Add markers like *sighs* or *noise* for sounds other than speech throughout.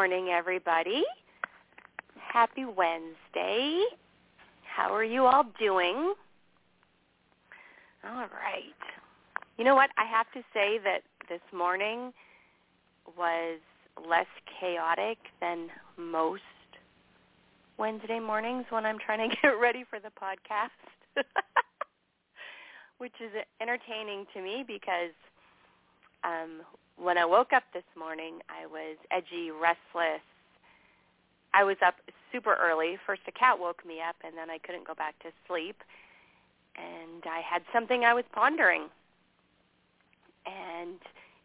Morning, everybody. Happy Wednesday. How are you all doing? All right. You know what? I have to say that this morning was less chaotic than most Wednesday mornings when I'm trying to *laughs* get ready for the podcast, *laughs* which is entertaining to me because um, when I woke up this morning, I was edgy, restless. I was up super early. First, a cat woke me up, and then I couldn't go back to sleep. And I had something I was pondering, and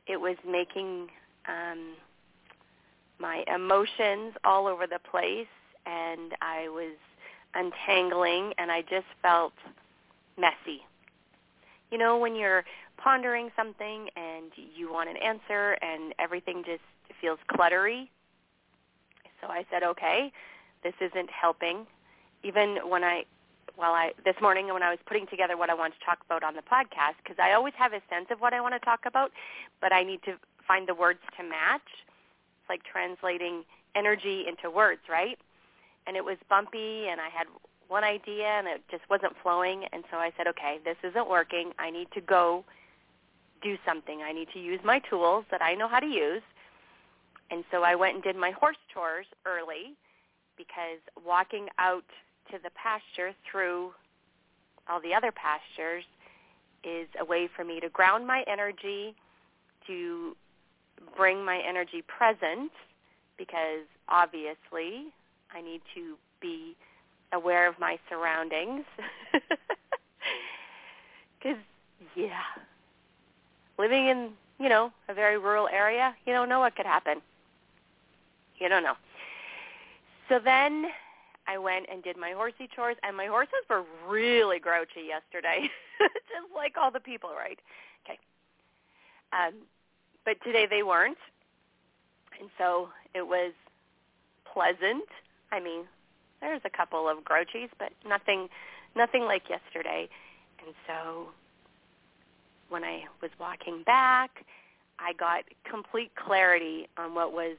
it was making um, my emotions all over the place, and I was untangling, and I just felt messy. You know, when you're pondering something and you want an answer and everything just feels cluttery. So I said, okay, this isn't helping. Even when I, while I, this morning when I was putting together what I want to talk about on the podcast, because I always have a sense of what I want to talk about, but I need to find the words to match. It's like translating energy into words, right? And it was bumpy and I had one idea and it just wasn't flowing and so I said, okay, this isn't working. I need to go do something. I need to use my tools that I know how to use. And so I went and did my horse chores early because walking out to the pasture through all the other pastures is a way for me to ground my energy, to bring my energy present because obviously I need to be aware of my surroundings. *laughs* Because, yeah, living in, you know, a very rural area, you don't know what could happen. You don't know. So then I went and did my horsey chores, and my horses were really grouchy yesterday, *laughs* just like all the people, right? Okay. Um, but today they weren't, and so it was pleasant. I mean, there's a couple of grouchies, but nothing, nothing like yesterday. And so when I was walking back, I got complete clarity on what was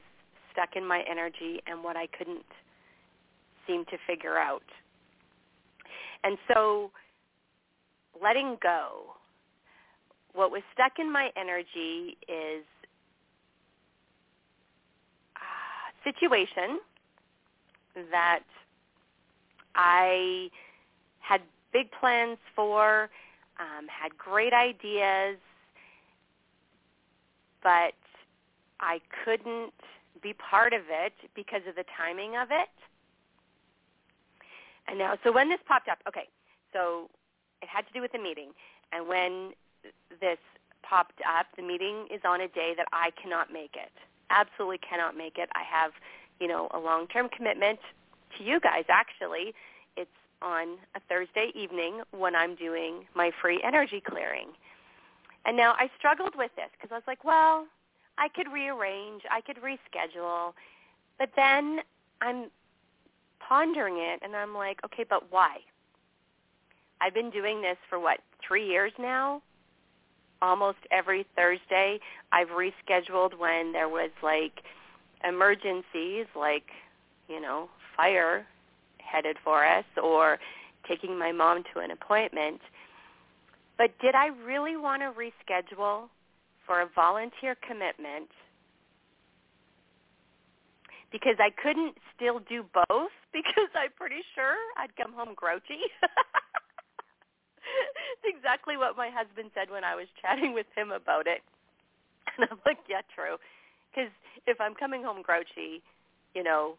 stuck in my energy and what I couldn't seem to figure out. And so letting go, what was stuck in my energy is a situation that I had big plans for um, had great ideas, but I couldn't be part of it because of the timing of it. And now, so when this popped up, okay, so it had to do with the meeting. And when this popped up, the meeting is on a day that I cannot make it. Absolutely cannot make it. I have, you know, a long-term commitment to you guys, actually, on a Thursday evening when I'm doing my free energy clearing. And now I struggled with this because I was like, well, I could rearrange, I could reschedule, but then I'm pondering it and I'm like, okay, but why? I've been doing this for what, three years now? Almost every Thursday I've rescheduled when there was like emergencies like, you know, fire headed for us or taking my mom to an appointment. But did I really want to reschedule for a volunteer commitment because I couldn't still do both *laughs* because I'm pretty sure I'd come home grouchy. *laughs* it's exactly what my husband said when I was chatting with him about it. And I'm like, yeah, true. Because if I'm coming home grouchy, you know,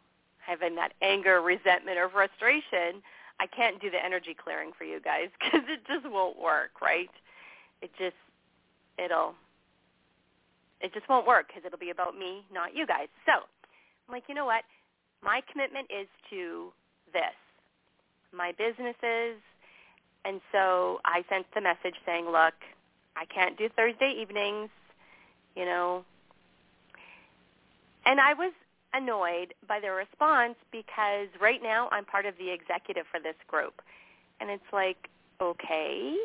having that anger, resentment, or frustration, I can't do the energy clearing for you guys *laughs* because it just won't work, right? It just, it'll, it just won't work because it'll be about me, not you guys. So I'm like, you know what? My commitment is to this, my businesses. And so I sent the message saying, look, I can't do Thursday evenings, you know. And I was annoyed by their response because right now I'm part of the executive for this group. And it's like, okay.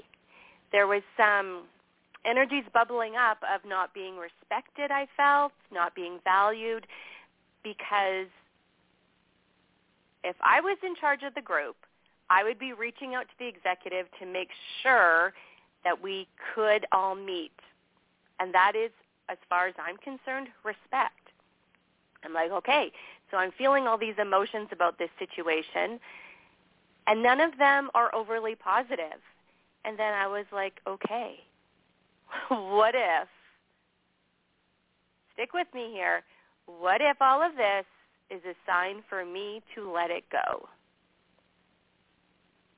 There was some energies bubbling up of not being respected, I felt, not being valued, because if I was in charge of the group, I would be reaching out to the executive to make sure that we could all meet. And that is, as far as I'm concerned, respect. I'm like, okay, so I'm feeling all these emotions about this situation, and none of them are overly positive. And then I was like, okay, *laughs* what if, stick with me here, what if all of this is a sign for me to let it go?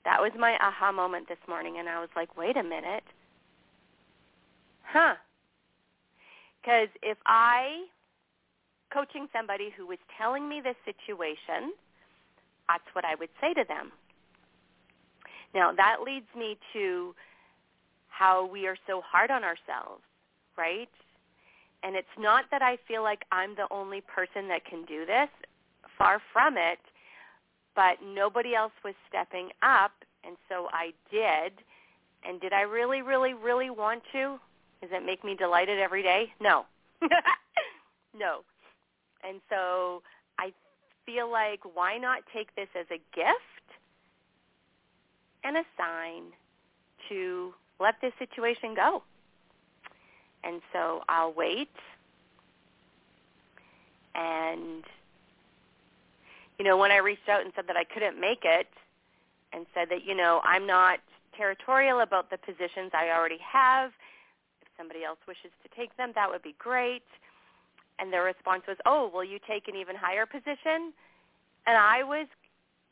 That was my aha moment this morning, and I was like, wait a minute. Huh. Because if I, coaching somebody who was telling me this situation, that's what I would say to them. Now, that leads me to how we are so hard on ourselves, right? And it's not that I feel like I'm the only person that can do this. Far from it. But nobody else was stepping up, and so I did. And did I really, really, really want to? Does it make me delighted every day? No. *laughs* no. And so I feel like why not take this as a gift and a sign to let this situation go. And so I'll wait. And, you know, when I reached out and said that I couldn't make it and said that, you know, I'm not territorial about the positions I already have. If somebody else wishes to take them, that would be great. And their response was, oh, will you take an even higher position? And I was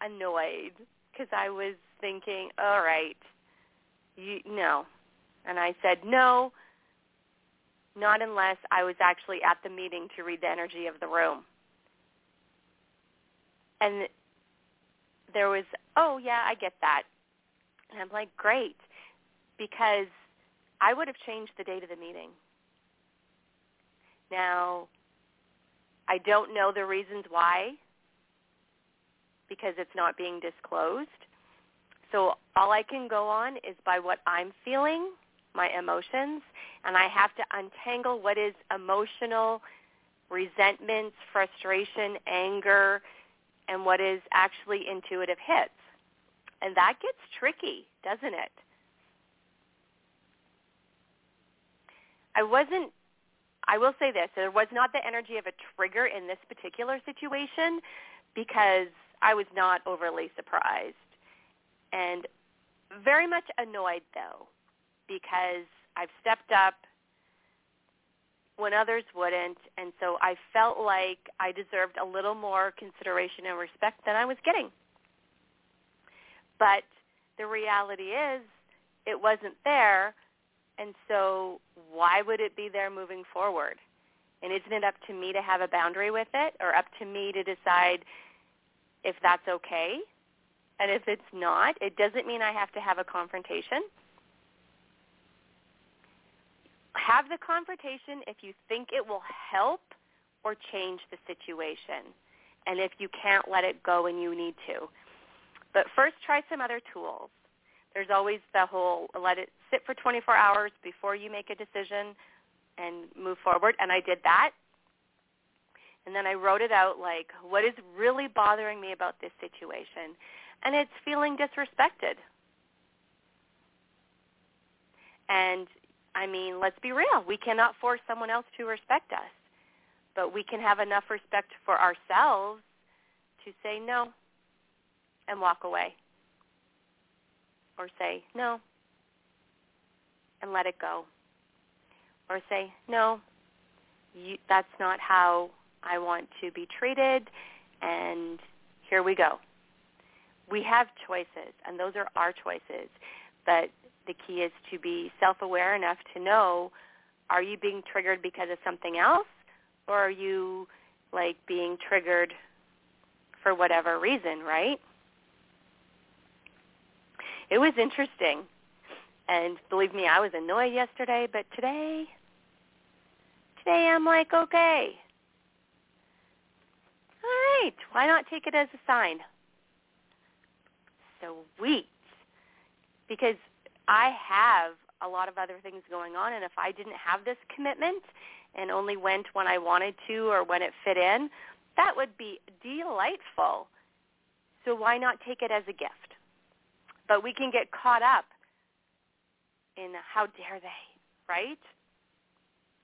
annoyed because I was thinking, all right, you, no. And I said, no, not unless I was actually at the meeting to read the energy of the room. And there was, oh, yeah, I get that. And I'm like, great, because I would have changed the date of the meeting. Now, I don't know the reasons why, because it's not being disclosed. So all I can go on is by what I'm feeling, my emotions, and I have to untangle what is emotional resentment, frustration, anger, and what is actually intuitive hits. And that gets tricky, doesn't it? I wasn't I will say this, there was not the energy of a trigger in this particular situation because I was not overly surprised. And very much annoyed though because I've stepped up when others wouldn't. And so I felt like I deserved a little more consideration and respect than I was getting. But the reality is it wasn't there and so why would it be there moving forward? And isn't it up to me to have a boundary with it or up to me to decide if that's okay and if it's not, it doesn't mean I have to have a confrontation. Have the confrontation if you think it will help or change the situation. And if you can't let it go and you need to. But first try some other tools. There's always the whole let it sit for 24 hours before you make a decision and move forward. And I did that. And then I wrote it out like, what is really bothering me about this situation? and it's feeling disrespected. And I mean, let's be real. We cannot force someone else to respect us. But we can have enough respect for ourselves to say no and walk away. Or say no and let it go. Or say, no, you, that's not how I want to be treated, and here we go we have choices, and those are our choices. But the key is to be self-aware enough to know are you being triggered because of something else or are you like being triggered for whatever reason, right? It was interesting. And believe me, I was annoyed yesterday, but today today I'm like, okay. All right, why not take it as a sign? Sweet. Because I have a lot of other things going on and if I didn't have this commitment and only went when I wanted to or when it fit in, that would be delightful. So why not take it as a gift? But we can get caught up in how dare they, right?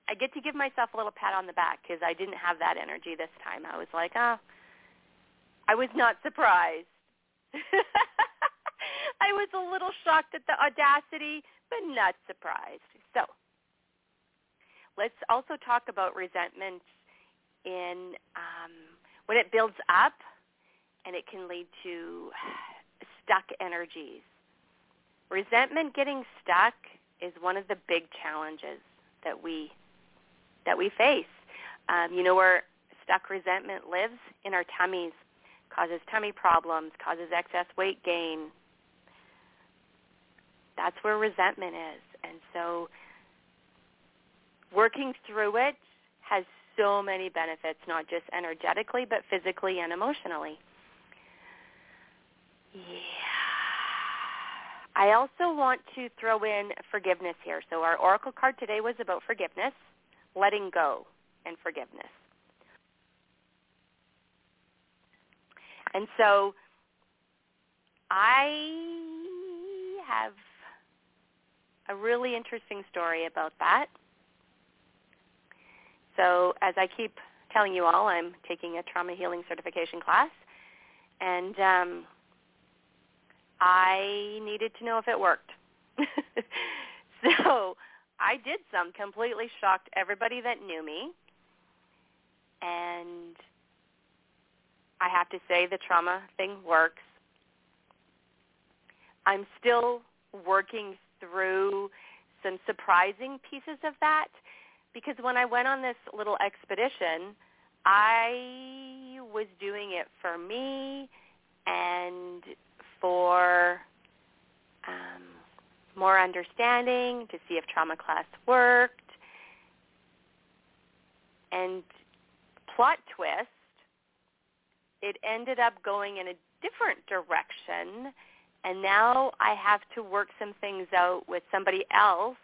I get to give myself a little pat on the back because I didn't have that energy this time. I was like, oh. I was not surprised. *laughs* I was a little shocked at the audacity, but not surprised. So let's also talk about resentment in um, when it builds up and it can lead to stuck energies. Resentment getting stuck is one of the big challenges that we that we face. Um, you know where stuck resentment lives in our tummies, causes tummy problems, causes excess weight gain. That's where resentment is, and so working through it has so many benefits, not just energetically, but physically and emotionally. Yeah. I also want to throw in forgiveness here. So our oracle card today was about forgiveness, letting go, and forgiveness. And so I have a really interesting story about that. So as I keep telling you all, I'm taking a trauma healing certification class, and um, I needed to know if it worked. *laughs* so I did some, completely shocked everybody that knew me, and I have to say the trauma thing works. I'm still working through some surprising pieces of that because when I went on this little expedition, I was doing it for me and for um, more understanding to see if trauma class worked. And plot twist, it ended up going in a different direction and now I have to work some things out with somebody else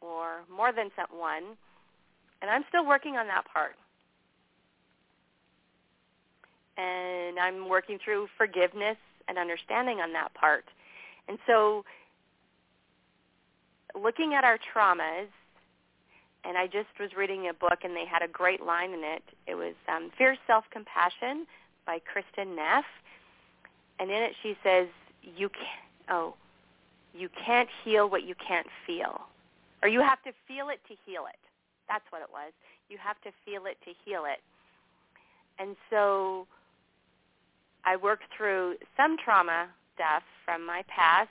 or more than one, and I'm still working on that part. And I'm working through forgiveness and understanding on that part. And so looking at our traumas, and I just was reading a book and they had a great line in it. It was um, Fierce Self-Compassion by Kristin Neff. And in it she says, you can't, oh, you can't heal what you can't feel. Or you have to feel it to heal it. That's what it was. You have to feel it to heal it. And so I worked through some trauma stuff from my past,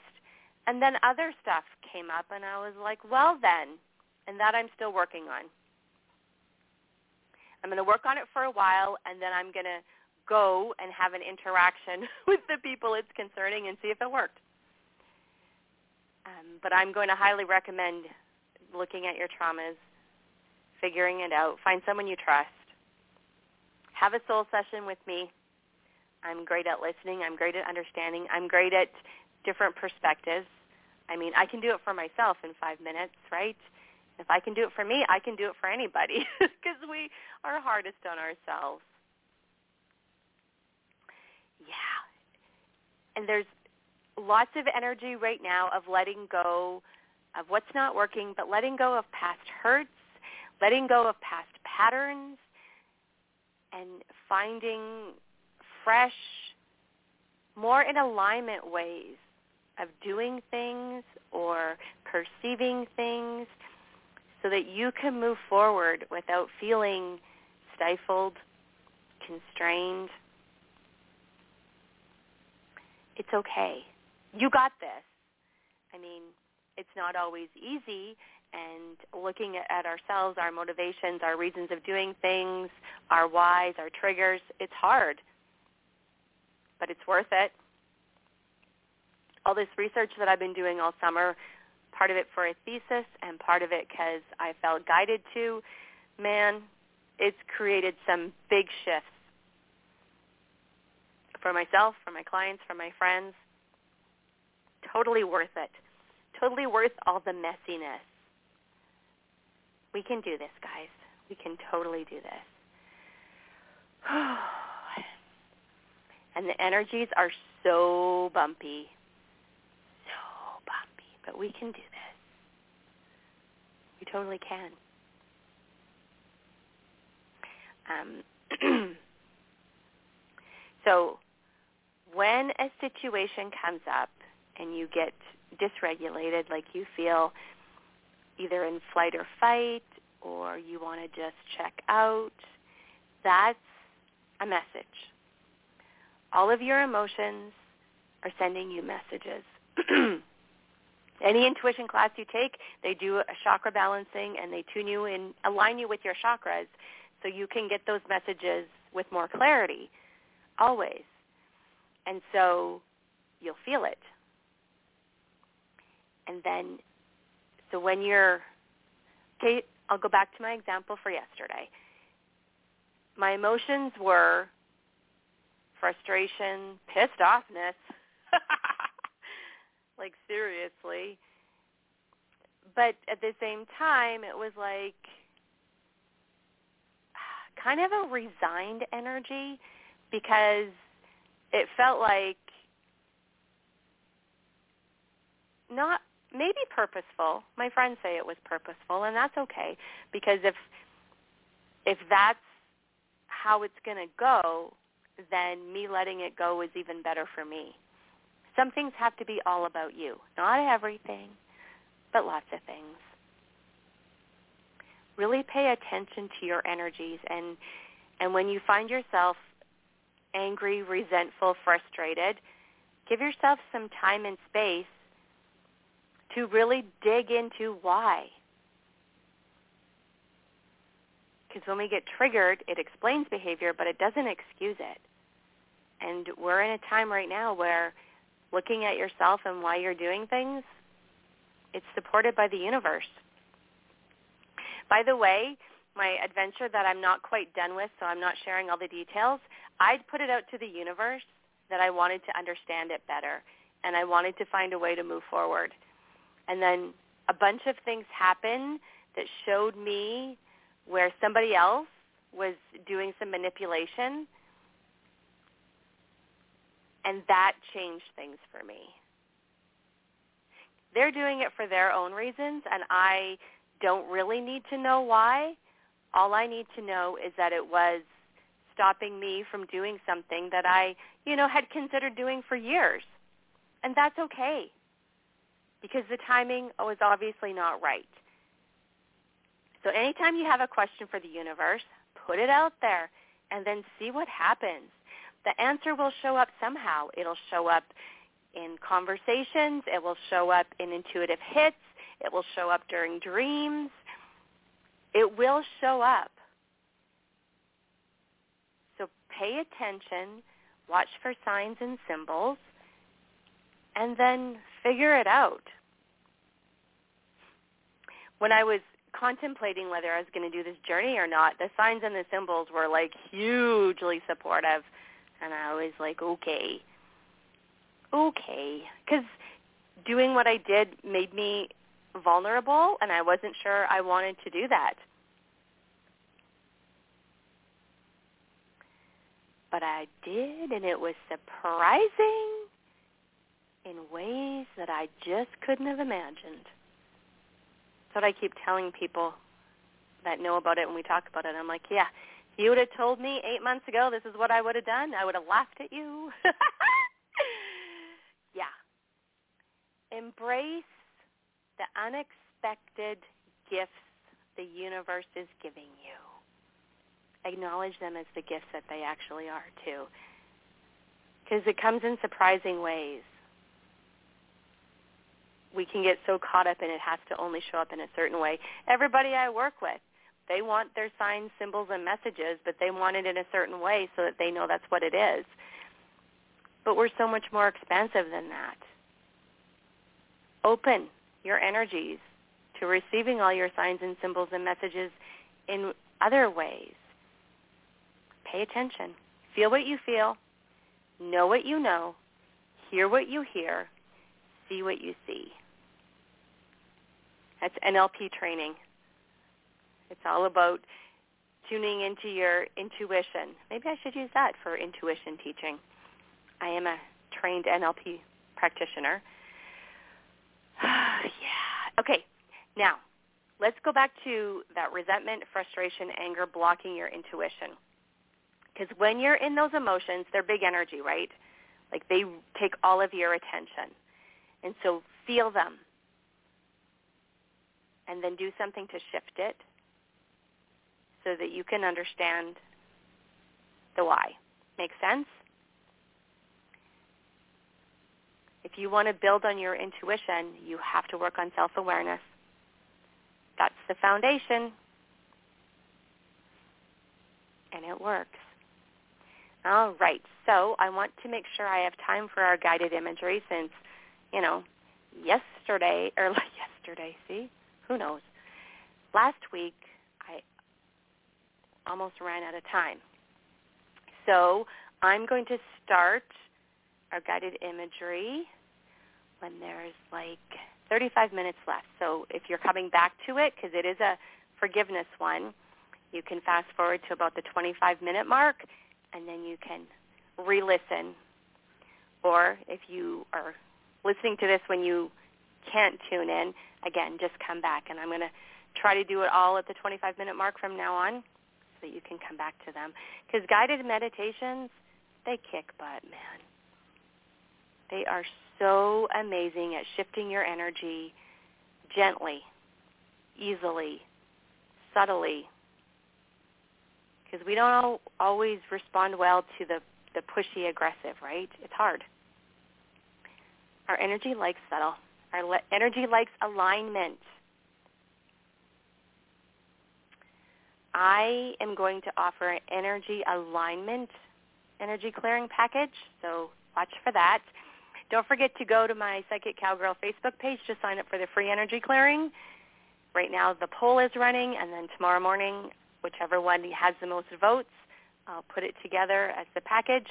and then other stuff came up, and I was like, well then, and that I'm still working on. I'm going to work on it for a while, and then I'm going to go and have an interaction *laughs* with the people it's concerning and see if it worked. Um, but I'm going to highly recommend looking at your traumas, figuring it out. Find someone you trust. Have a soul session with me. I'm great at listening. I'm great at understanding. I'm great at different perspectives. I mean, I can do it for myself in five minutes, right? If I can do it for me, I can do it for anybody *laughs* because we are hardest on ourselves. Yeah. And there's lots of energy right now of letting go of what's not working, but letting go of past hurts, letting go of past patterns, and finding fresh, more in alignment ways of doing things or perceiving things so that you can move forward without feeling stifled, constrained. It's okay. You got this. I mean, it's not always easy, and looking at ourselves, our motivations, our reasons of doing things, our whys, our triggers, it's hard. But it's worth it. All this research that I've been doing all summer, part of it for a thesis and part of it because I felt guided to, man, it's created some big shifts for myself, for my clients, for my friends. Totally worth it. Totally worth all the messiness. We can do this, guys. We can totally do this. *sighs* *sighs* and the energies are so bumpy. So bumpy. But we can do this. We totally can. Um, *clears throat* so when a situation comes up and you get dysregulated, like you feel either in flight or fight, or you want to just check out, that's a message. All of your emotions are sending you messages. *clears throat* Any intuition class you take, they do a chakra balancing and they tune you in, align you with your chakras so you can get those messages with more clarity always. And so you'll feel it. And then, so when you're, okay, I'll go back to my example for yesterday. My emotions were frustration, pissed offness, *laughs* like seriously. But at the same time, it was like *sighs* kind of a resigned energy because it felt like not maybe purposeful. My friends say it was purposeful and that's okay because if if that's how it's going to go, then me letting it go is even better for me. Some things have to be all about you. Not everything, but lots of things. Really pay attention to your energies and and when you find yourself angry, resentful, frustrated, give yourself some time and space to really dig into why. Because when we get triggered, it explains behavior, but it doesn't excuse it. And we're in a time right now where looking at yourself and why you're doing things, it's supported by the universe. By the way, my adventure that I'm not quite done with, so I'm not sharing all the details, I'd put it out to the universe that I wanted to understand it better and I wanted to find a way to move forward. And then a bunch of things happened that showed me where somebody else was doing some manipulation and that changed things for me. They're doing it for their own reasons and I don't really need to know why. All I need to know is that it was stopping me from doing something that I, you know, had considered doing for years. And that's okay because the timing was obviously not right. So anytime you have a question for the universe, put it out there and then see what happens. The answer will show up somehow. It'll show up in conversations. It will show up in intuitive hits. It will show up during dreams. It will show up. So pay attention, watch for signs and symbols, and then figure it out. When I was contemplating whether I was going to do this journey or not, the signs and the symbols were like hugely supportive. And I was like, okay, okay. Because doing what I did made me vulnerable and I wasn't sure I wanted to do that. But I did and it was surprising in ways that I just couldn't have imagined. That's what I keep telling people that know about it when we talk about it. I'm like, yeah, you would have told me eight months ago this is what I would have done, I would have laughed at you. *laughs* yeah. Embrace the unexpected gifts the universe is giving you. Acknowledge them as the gifts that they actually are, too. Because it comes in surprising ways. we can get so caught up in it has to only show up in a certain way. Everybody I work with, they want their signs, symbols, and messages, but they want it in a certain way so that they know that's what it is. But we're so much more expansive than that. Open your energies to receiving all your signs and symbols and messages in other ways. Pay attention. Feel what you feel. Know what you know. Hear what you hear. See what you see. That's NLP training. It's all about tuning into your intuition. Maybe I should use that for intuition teaching. I am a trained NLP practitioner. *sighs* yeah. Okay. Now, let's go back to that resentment, frustration, anger blocking your intuition. Because when you're in those emotions, they're big energy, right? Like they take all of your attention. And so feel them. And then do something to shift it so that you can understand the why. Make sense? If you want to build on your intuition, you have to work on self-awareness. That's the foundation. And it works. All right. So I want to make sure I have time for our guided imagery since, you know, yesterday, or *laughs* yesterday, see? Who knows? Last week, almost ran out of time. So I'm going to start our guided imagery when there's like 35 minutes left. So if you're coming back to it, because it is a forgiveness one, you can fast forward to about the 25 minute mark and then you can re-listen. Or if you are listening to this when you can't tune in, again, just come back. And I'm going to try to do it all at the 25 minute mark from now on that you can come back to them. Because guided meditations, they kick butt, man. They are so amazing at shifting your energy gently, easily, subtly, because we don't always respond well to the, the pushy aggressive, right? It's hard. Our energy likes subtle. Our le- energy likes alignment. I am going to offer an energy alignment, energy clearing package, so watch for that. Don't forget to go to my Psychic Cowgirl Facebook page to sign up for the free energy clearing. Right now the poll is running, and then tomorrow morning whichever one has the most votes. I'll put it together as the package,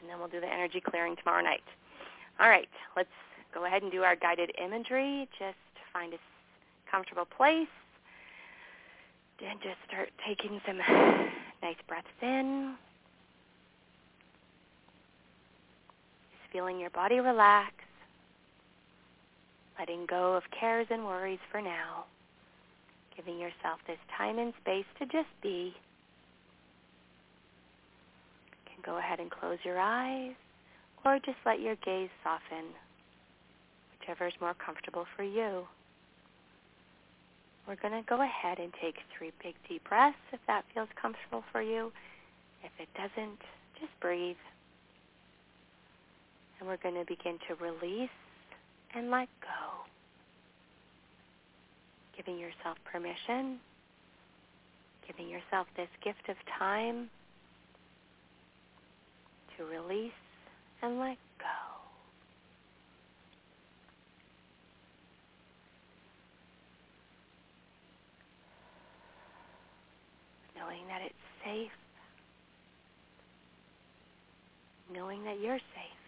and then we'll do the energy clearing tomorrow night. All right, let's go ahead and do our guided imagery. Just find a comfortable place. And just start taking some *sighs* nice breaths in. Just feeling your body relax. Letting go of cares and worries for now giving yourself this time and space to just be. You can go ahead and close your eyes or just let your gaze soften, whichever is more comfortable for you. We're going to go ahead and take three big deep breaths if that feels comfortable for you. If it doesn't, just breathe. And we're going to begin to release and let go giving yourself permission, giving yourself this gift of time to release and let go. Knowing that it's safe, knowing that you're safe.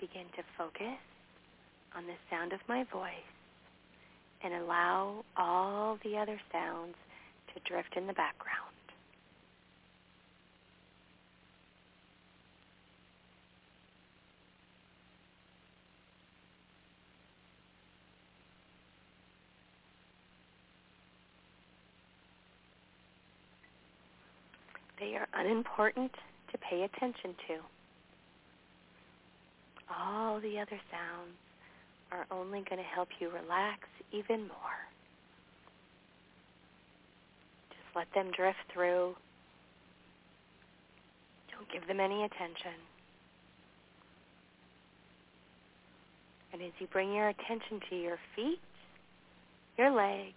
Begin to focus on the sound of my voice and allow all the other sounds to drift in the background. They are unimportant to pay attention to. All the other sounds are only going to help you relax even more. Just let them drift through. Don't give them any attention. And as you bring your attention to your feet, your legs,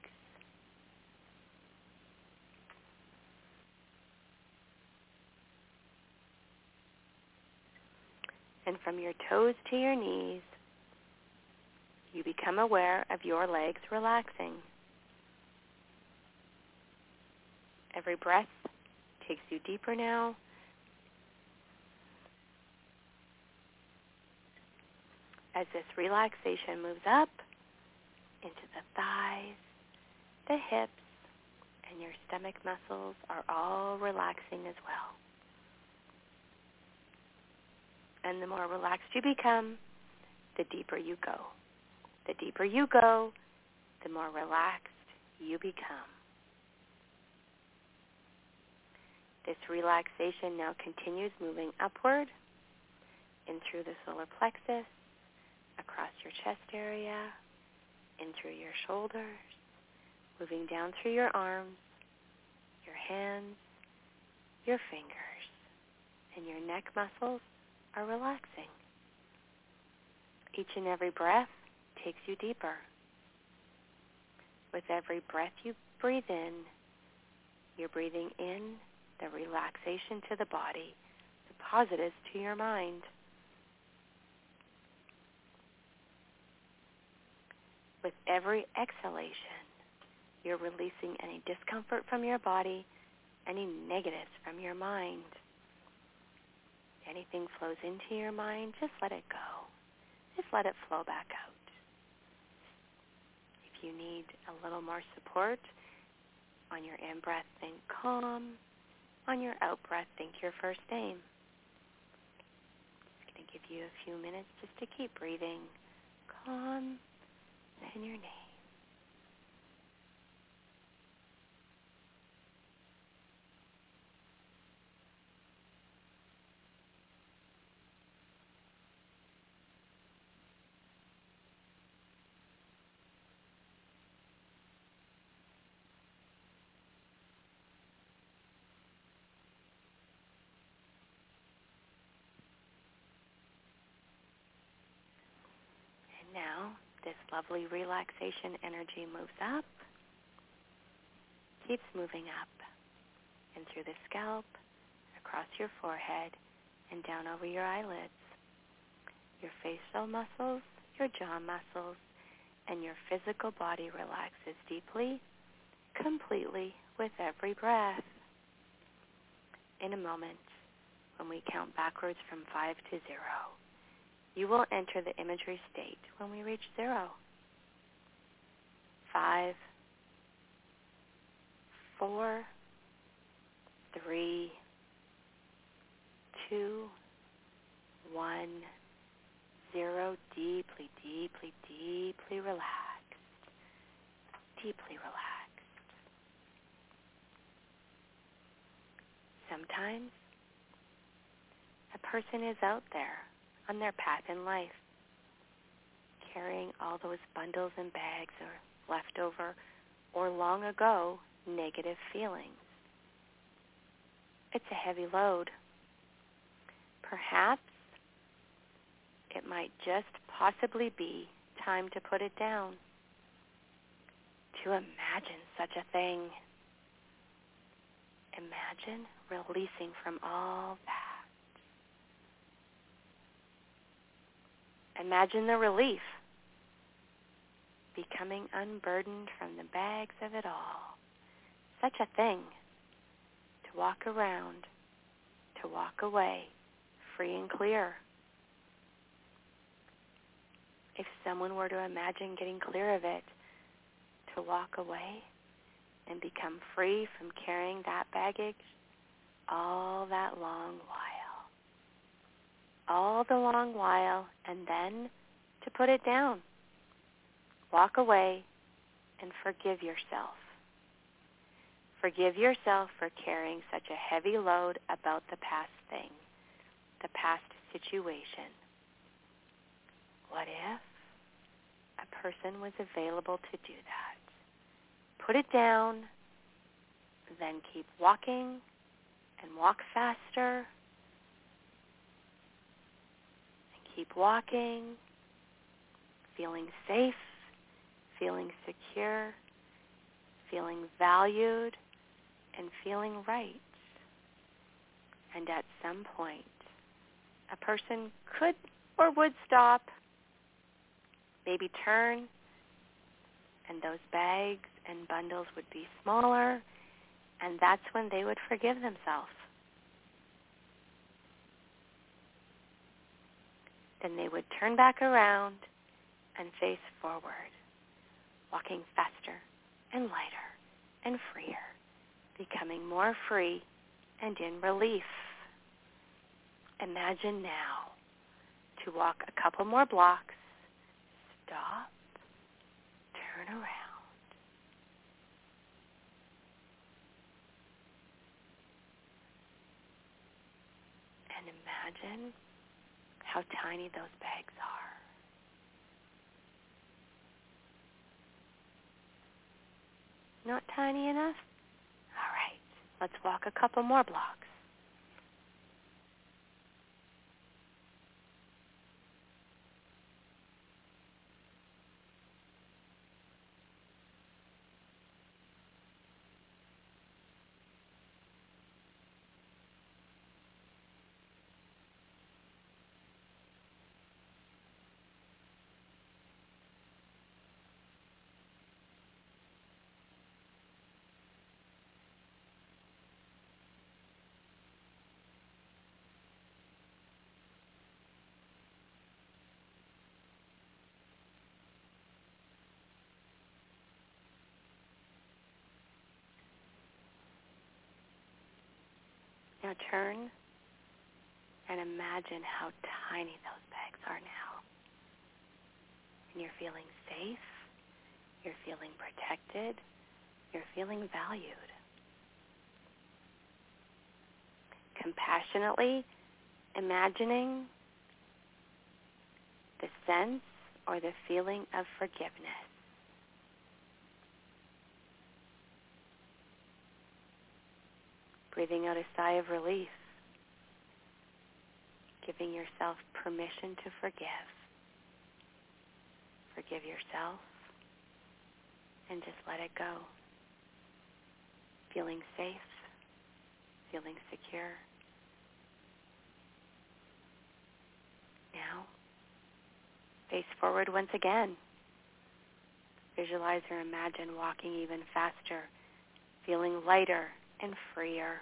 and from your toes to your knees, you become aware of your legs relaxing. Every breath takes you deeper now. As this relaxation moves up into the thighs, the hips, and your stomach muscles are all relaxing as well. And the more relaxed you become, the deeper you go. The deeper you go, the more relaxed you become. This relaxation now continues moving upward in through the solar plexus, across your chest area, in through your shoulders, moving down through your arms, your hands, your fingers, and your neck muscles are relaxing. Each and every breath takes you deeper. With every breath you breathe in, you're breathing in the relaxation to the body, the positives to your mind. With every exhalation, you're releasing any discomfort from your body, any negatives from your mind anything flows into your mind, just let it go. Just let it flow back out. If you need a little more support, on your in-breath, think calm. On your out-breath, think your first name. It's going to give you a few minutes just to keep breathing calm and your name. now, this lovely relaxation energy moves up, keeps moving up, and through the scalp, across your forehead, and down over your eyelids. Your facial muscles, your jaw muscles, and your physical body relaxes deeply, completely with every breath. In a moment, when we count backwards from five to zero, you will enter the imagery state when we reach zero. Five, four, three, two, one, zero. Deeply, deeply, deeply relaxed. Deeply relaxed. Sometimes a person is out there on their path in life, carrying all those bundles and bags or leftover or long ago negative feelings. It's a heavy load. Perhaps it might just possibly be time to put it down, to imagine such a thing. Imagine releasing from all that. Imagine the relief, becoming unburdened from the bags of it all. Such a thing, to walk around, to walk away, free and clear. If someone were to imagine getting clear of it, to walk away and become free from carrying that baggage all that long while all the long while and then to put it down. Walk away and forgive yourself. Forgive yourself for carrying such a heavy load about the past thing, the past situation. What if a person was available to do that? Put it down, then keep walking and walk faster And keep walking feeling safe, feeling secure, feeling valued, and feeling right. And at some point, a person could or would stop, maybe turn, and those bags and bundles would be smaller, and that's when they would forgive themselves. Then they would turn back around and face forward, walking faster and lighter and freer, becoming more free and in relief. Imagine now to walk a couple more blocks, stop, turn around. And imagine how tiny those bags are. Not tiny enough? All right, let's walk a couple more blocks. Now turn and imagine how tiny those bags are now. And you're feeling safe. You're feeling protected. You're feeling valued. Compassionately imagining the sense or the feeling of forgiveness. Breathing out a sigh of relief, giving yourself permission to forgive. Forgive yourself and just let it go. Feeling safe, feeling secure. Now, face forward once again. Visualize or imagine walking even faster, feeling lighter and freer.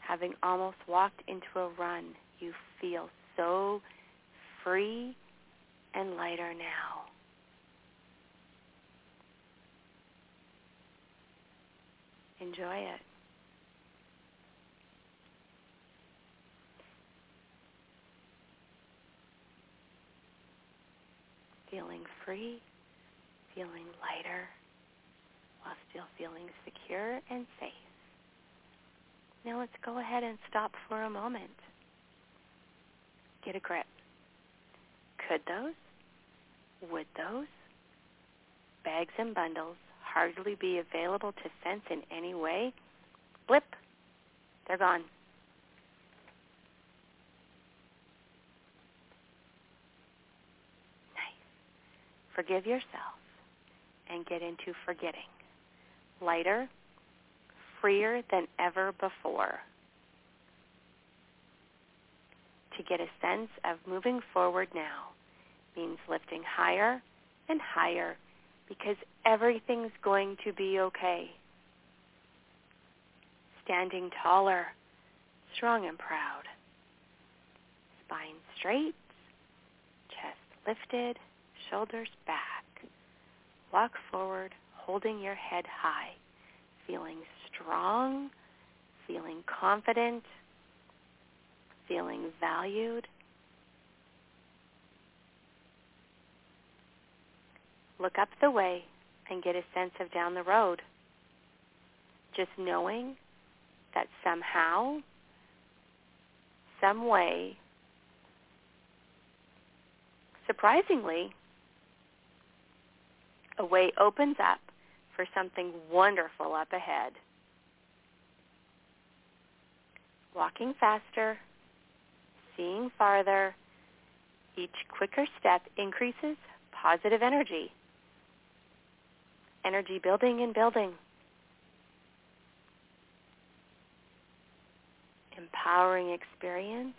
Having almost walked into a run, you feel so free and lighter now. Enjoy it. Feeling free, feeling lighter while still feeling secure and safe. Now let's go ahead and stop for a moment. Get a grip. Could those, would those bags and bundles hardly be available to sense in any way? Blip, they're gone. Nice. Forgive yourself and get into forgetting lighter, freer than ever before. To get a sense of moving forward now means lifting higher and higher because everything's going to be okay. Standing taller, strong and proud. Spine straight, chest lifted, shoulders back. Walk forward holding your head high, feeling strong, feeling confident, feeling valued. Look up the way and get a sense of down the road. Just knowing that somehow, some way, surprisingly, a way opens up for something wonderful up ahead. Walking faster, seeing farther, Each quicker step increases positive energy. Energy building and building. Empowering experience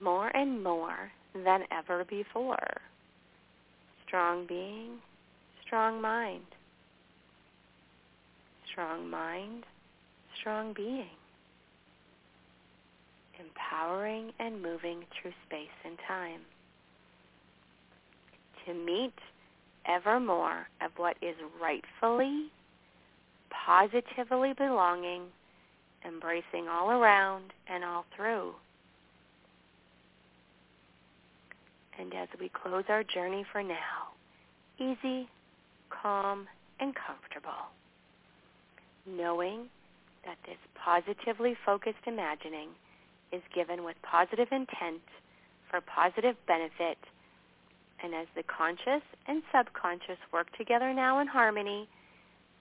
more and more than ever before. Strong being, strong mind. Strong mind, strong being. Empowering and moving through space and time. To meet ever more of what is rightfully, positively belonging, embracing all around and all through. And as we close our journey for now, easy, calm, and comfortable, knowing that this positively focused imagining is given with positive intent for positive benefit. And as the conscious and subconscious work together now in harmony,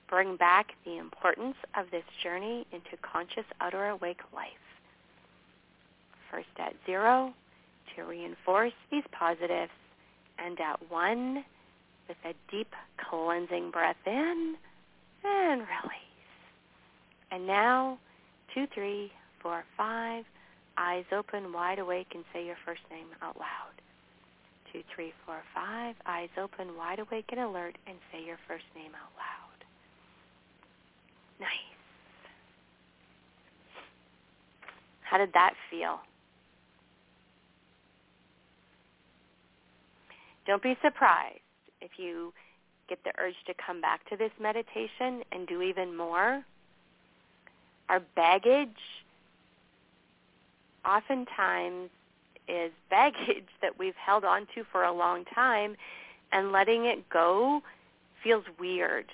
bring back the importance of this journey into conscious outer awake life. First at zero, to reinforce these positives and at one with a deep cleansing breath in and release. And now, two, three, four, five, eyes open, wide awake, and say your first name out loud. Two, three, four, five, eyes open, wide awake and alert, and say your first name out loud. Nice. How did that feel? Don't be surprised if you get the urge to come back to this meditation and do even more. Our baggage oftentimes is baggage *laughs* that we've held on to for a long time and letting it go feels weird,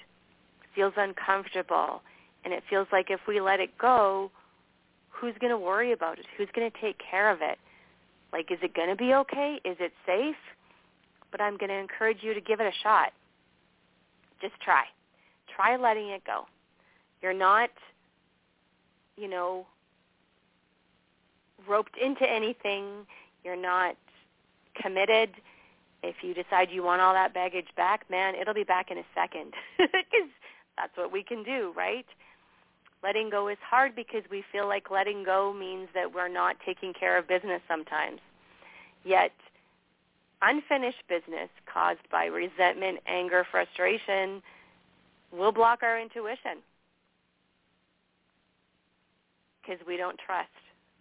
feels uncomfortable, and it feels like if we let it go, who's going to worry about it? Who's going to take care of it? Like, is it going to be okay? Is it safe? but I'm going to encourage you to give it a shot. Just try. Try letting it go. You're not, you know, roped into anything. You're not committed. If you decide you want all that baggage back, man, it'll be back in a second *laughs* because that's what we can do, right? Letting go is hard because we feel like letting go means that we're not taking care of business sometimes. Yet unfinished business caused by resentment, anger, frustration will block our intuition because we don't trust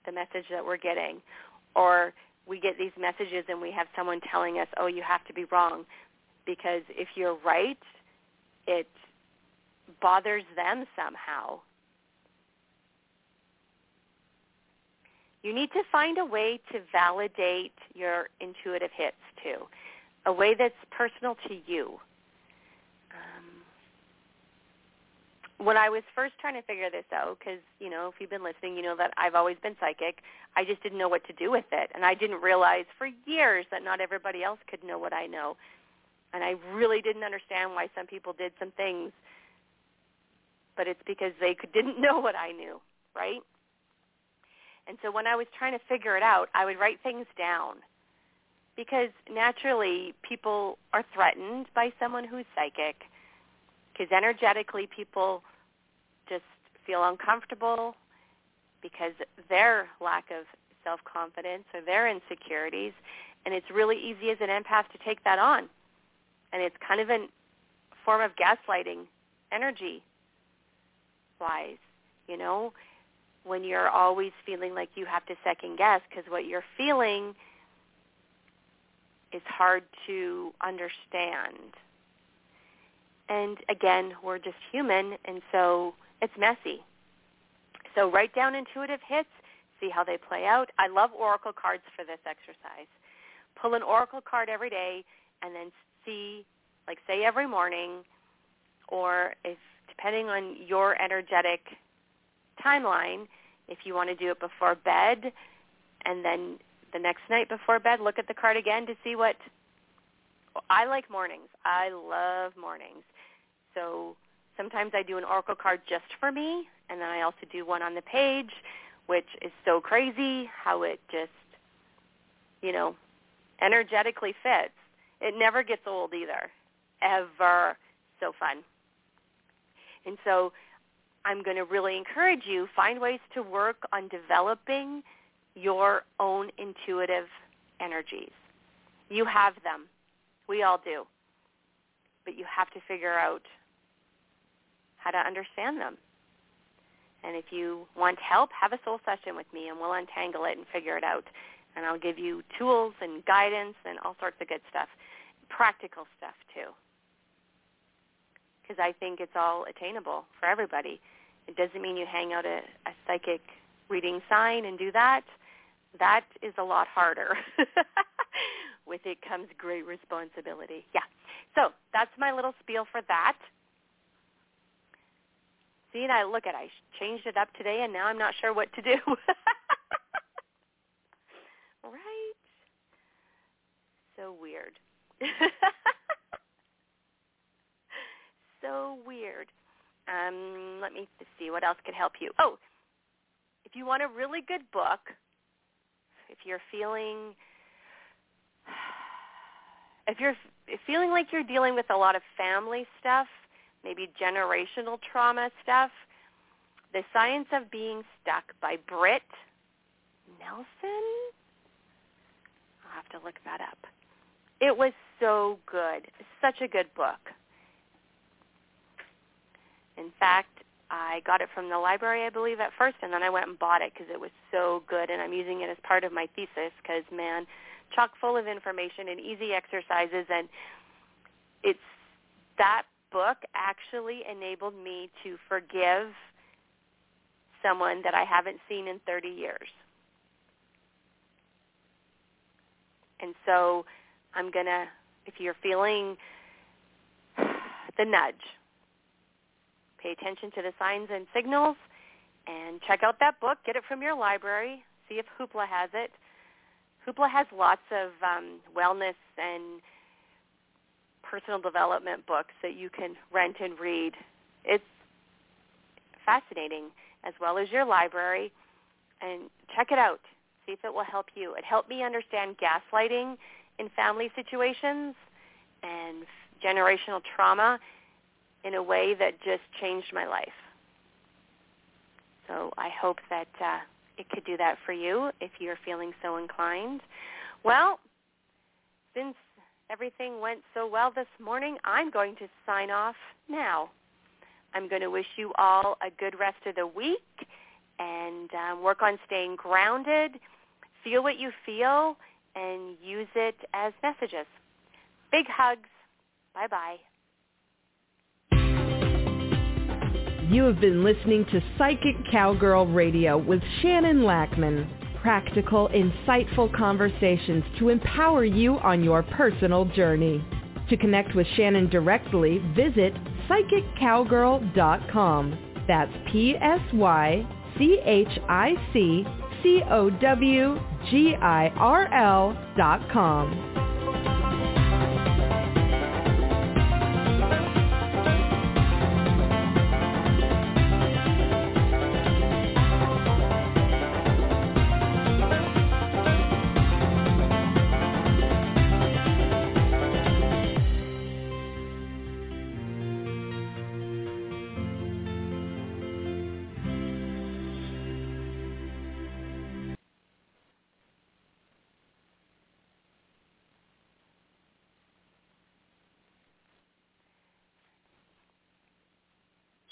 the message that we're getting or we get these messages and we have someone telling us, oh, you have to be wrong because if you're right, it bothers them somehow. you need to find a way to validate your intuitive hits too, a way that's personal to you. Um, when I was first trying to figure this out, because you know, if you've been listening, you know that I've always been psychic. I just didn't know what to do with it, and I didn't realize for years that not everybody else could know what I know, and I really didn't understand why some people did some things. But it's because they *laughs* didn't know what I knew, right? And so when I was trying to figure it out, I would write things down because naturally people are threatened by someone who's psychic because energetically people feel uncomfortable because their lack of self-confidence or their insecurities and it's really easy as an empath to take that on and it's kind of a form of gaslighting energy wise you know when you're always feeling like you have to second guess because what you're feeling is hard to understand. And again, we're just human, and so it's messy. So write down intuitive hits, see how they play out. I love oracle cards for this exercise. Pull an oracle card every day and then see, like say every morning, or if depending on your energetic timeline, if you want to do it before bed, and then the next night before bed, look at the card again to see what. I like mornings. I love mornings. So sometimes I do an oracle card just for me, and then I also do one on the page, which is so crazy how it just, you know, energetically fits. It never gets old either, ever. So fun. And so I'm going to really encourage you, find ways to work on developing your own intuitive energies. You have them. We all do. But you have to figure out how to understand them. And if you want help, have a soul session with me and we'll untangle it and figure it out. And I'll give you tools and guidance and all sorts of good stuff. Practical stuff too. Because I think it's all attainable for everybody. It doesn't mean you hang out a, a psychic reading sign and do that. That is a lot harder. *laughs* With it comes great responsibility. Yeah. So that's my little spiel for that. See, and I look at I changed it up today, and now I'm not sure what to do. *laughs* right? So weird. *laughs* so weird. Um, let me see what else could help you. Oh, if you want a really good book, if you're feeling *sighs* if you're feeling like you're dealing with a lot of family stuff, maybe generational trauma stuff, The Science of Being Stuck by Britt Nelson. I'll have to look that up. It was so good. Such a good book. In fact, I got it from the library, I believe, at first, and then I went and bought it because it was so good, and I'm using it as part of my thesis because, man, chock full of information and easy exercises, and it's that book actually enabled me to forgive someone that I haven't seen in 30 years. And so I'm going to, if you're feeling *sighs* the nudge, pay attention to the signs and signals and check out that book. Get it from your library. See if Hoopla has it. Hoopla has lots of um, wellness and personal development books that you can rent and read. It's fascinating, as well as your library. And check it out. See if it will help you. It helped me understand gaslighting in family situations and generational trauma in a way that just changed my life. So I hope that uh, it could do that for you if you're feeling so inclined. Well, since everything went so well this morning, I'm going to sign off now. I'm going to wish you all a good rest of the week and um, work on staying grounded. Feel what you feel and use it as messages. Big hugs. Bye-bye. You have been listening to Psychic Cowgirl Radio with Shannon Lackman. Practical, insightful conversations to empower you on your personal journey. To connect with Shannon directly, visit psychiccowgirl.com. That's P-S-Y-C-H-I-C C-O-W-G-I-R-L dot com.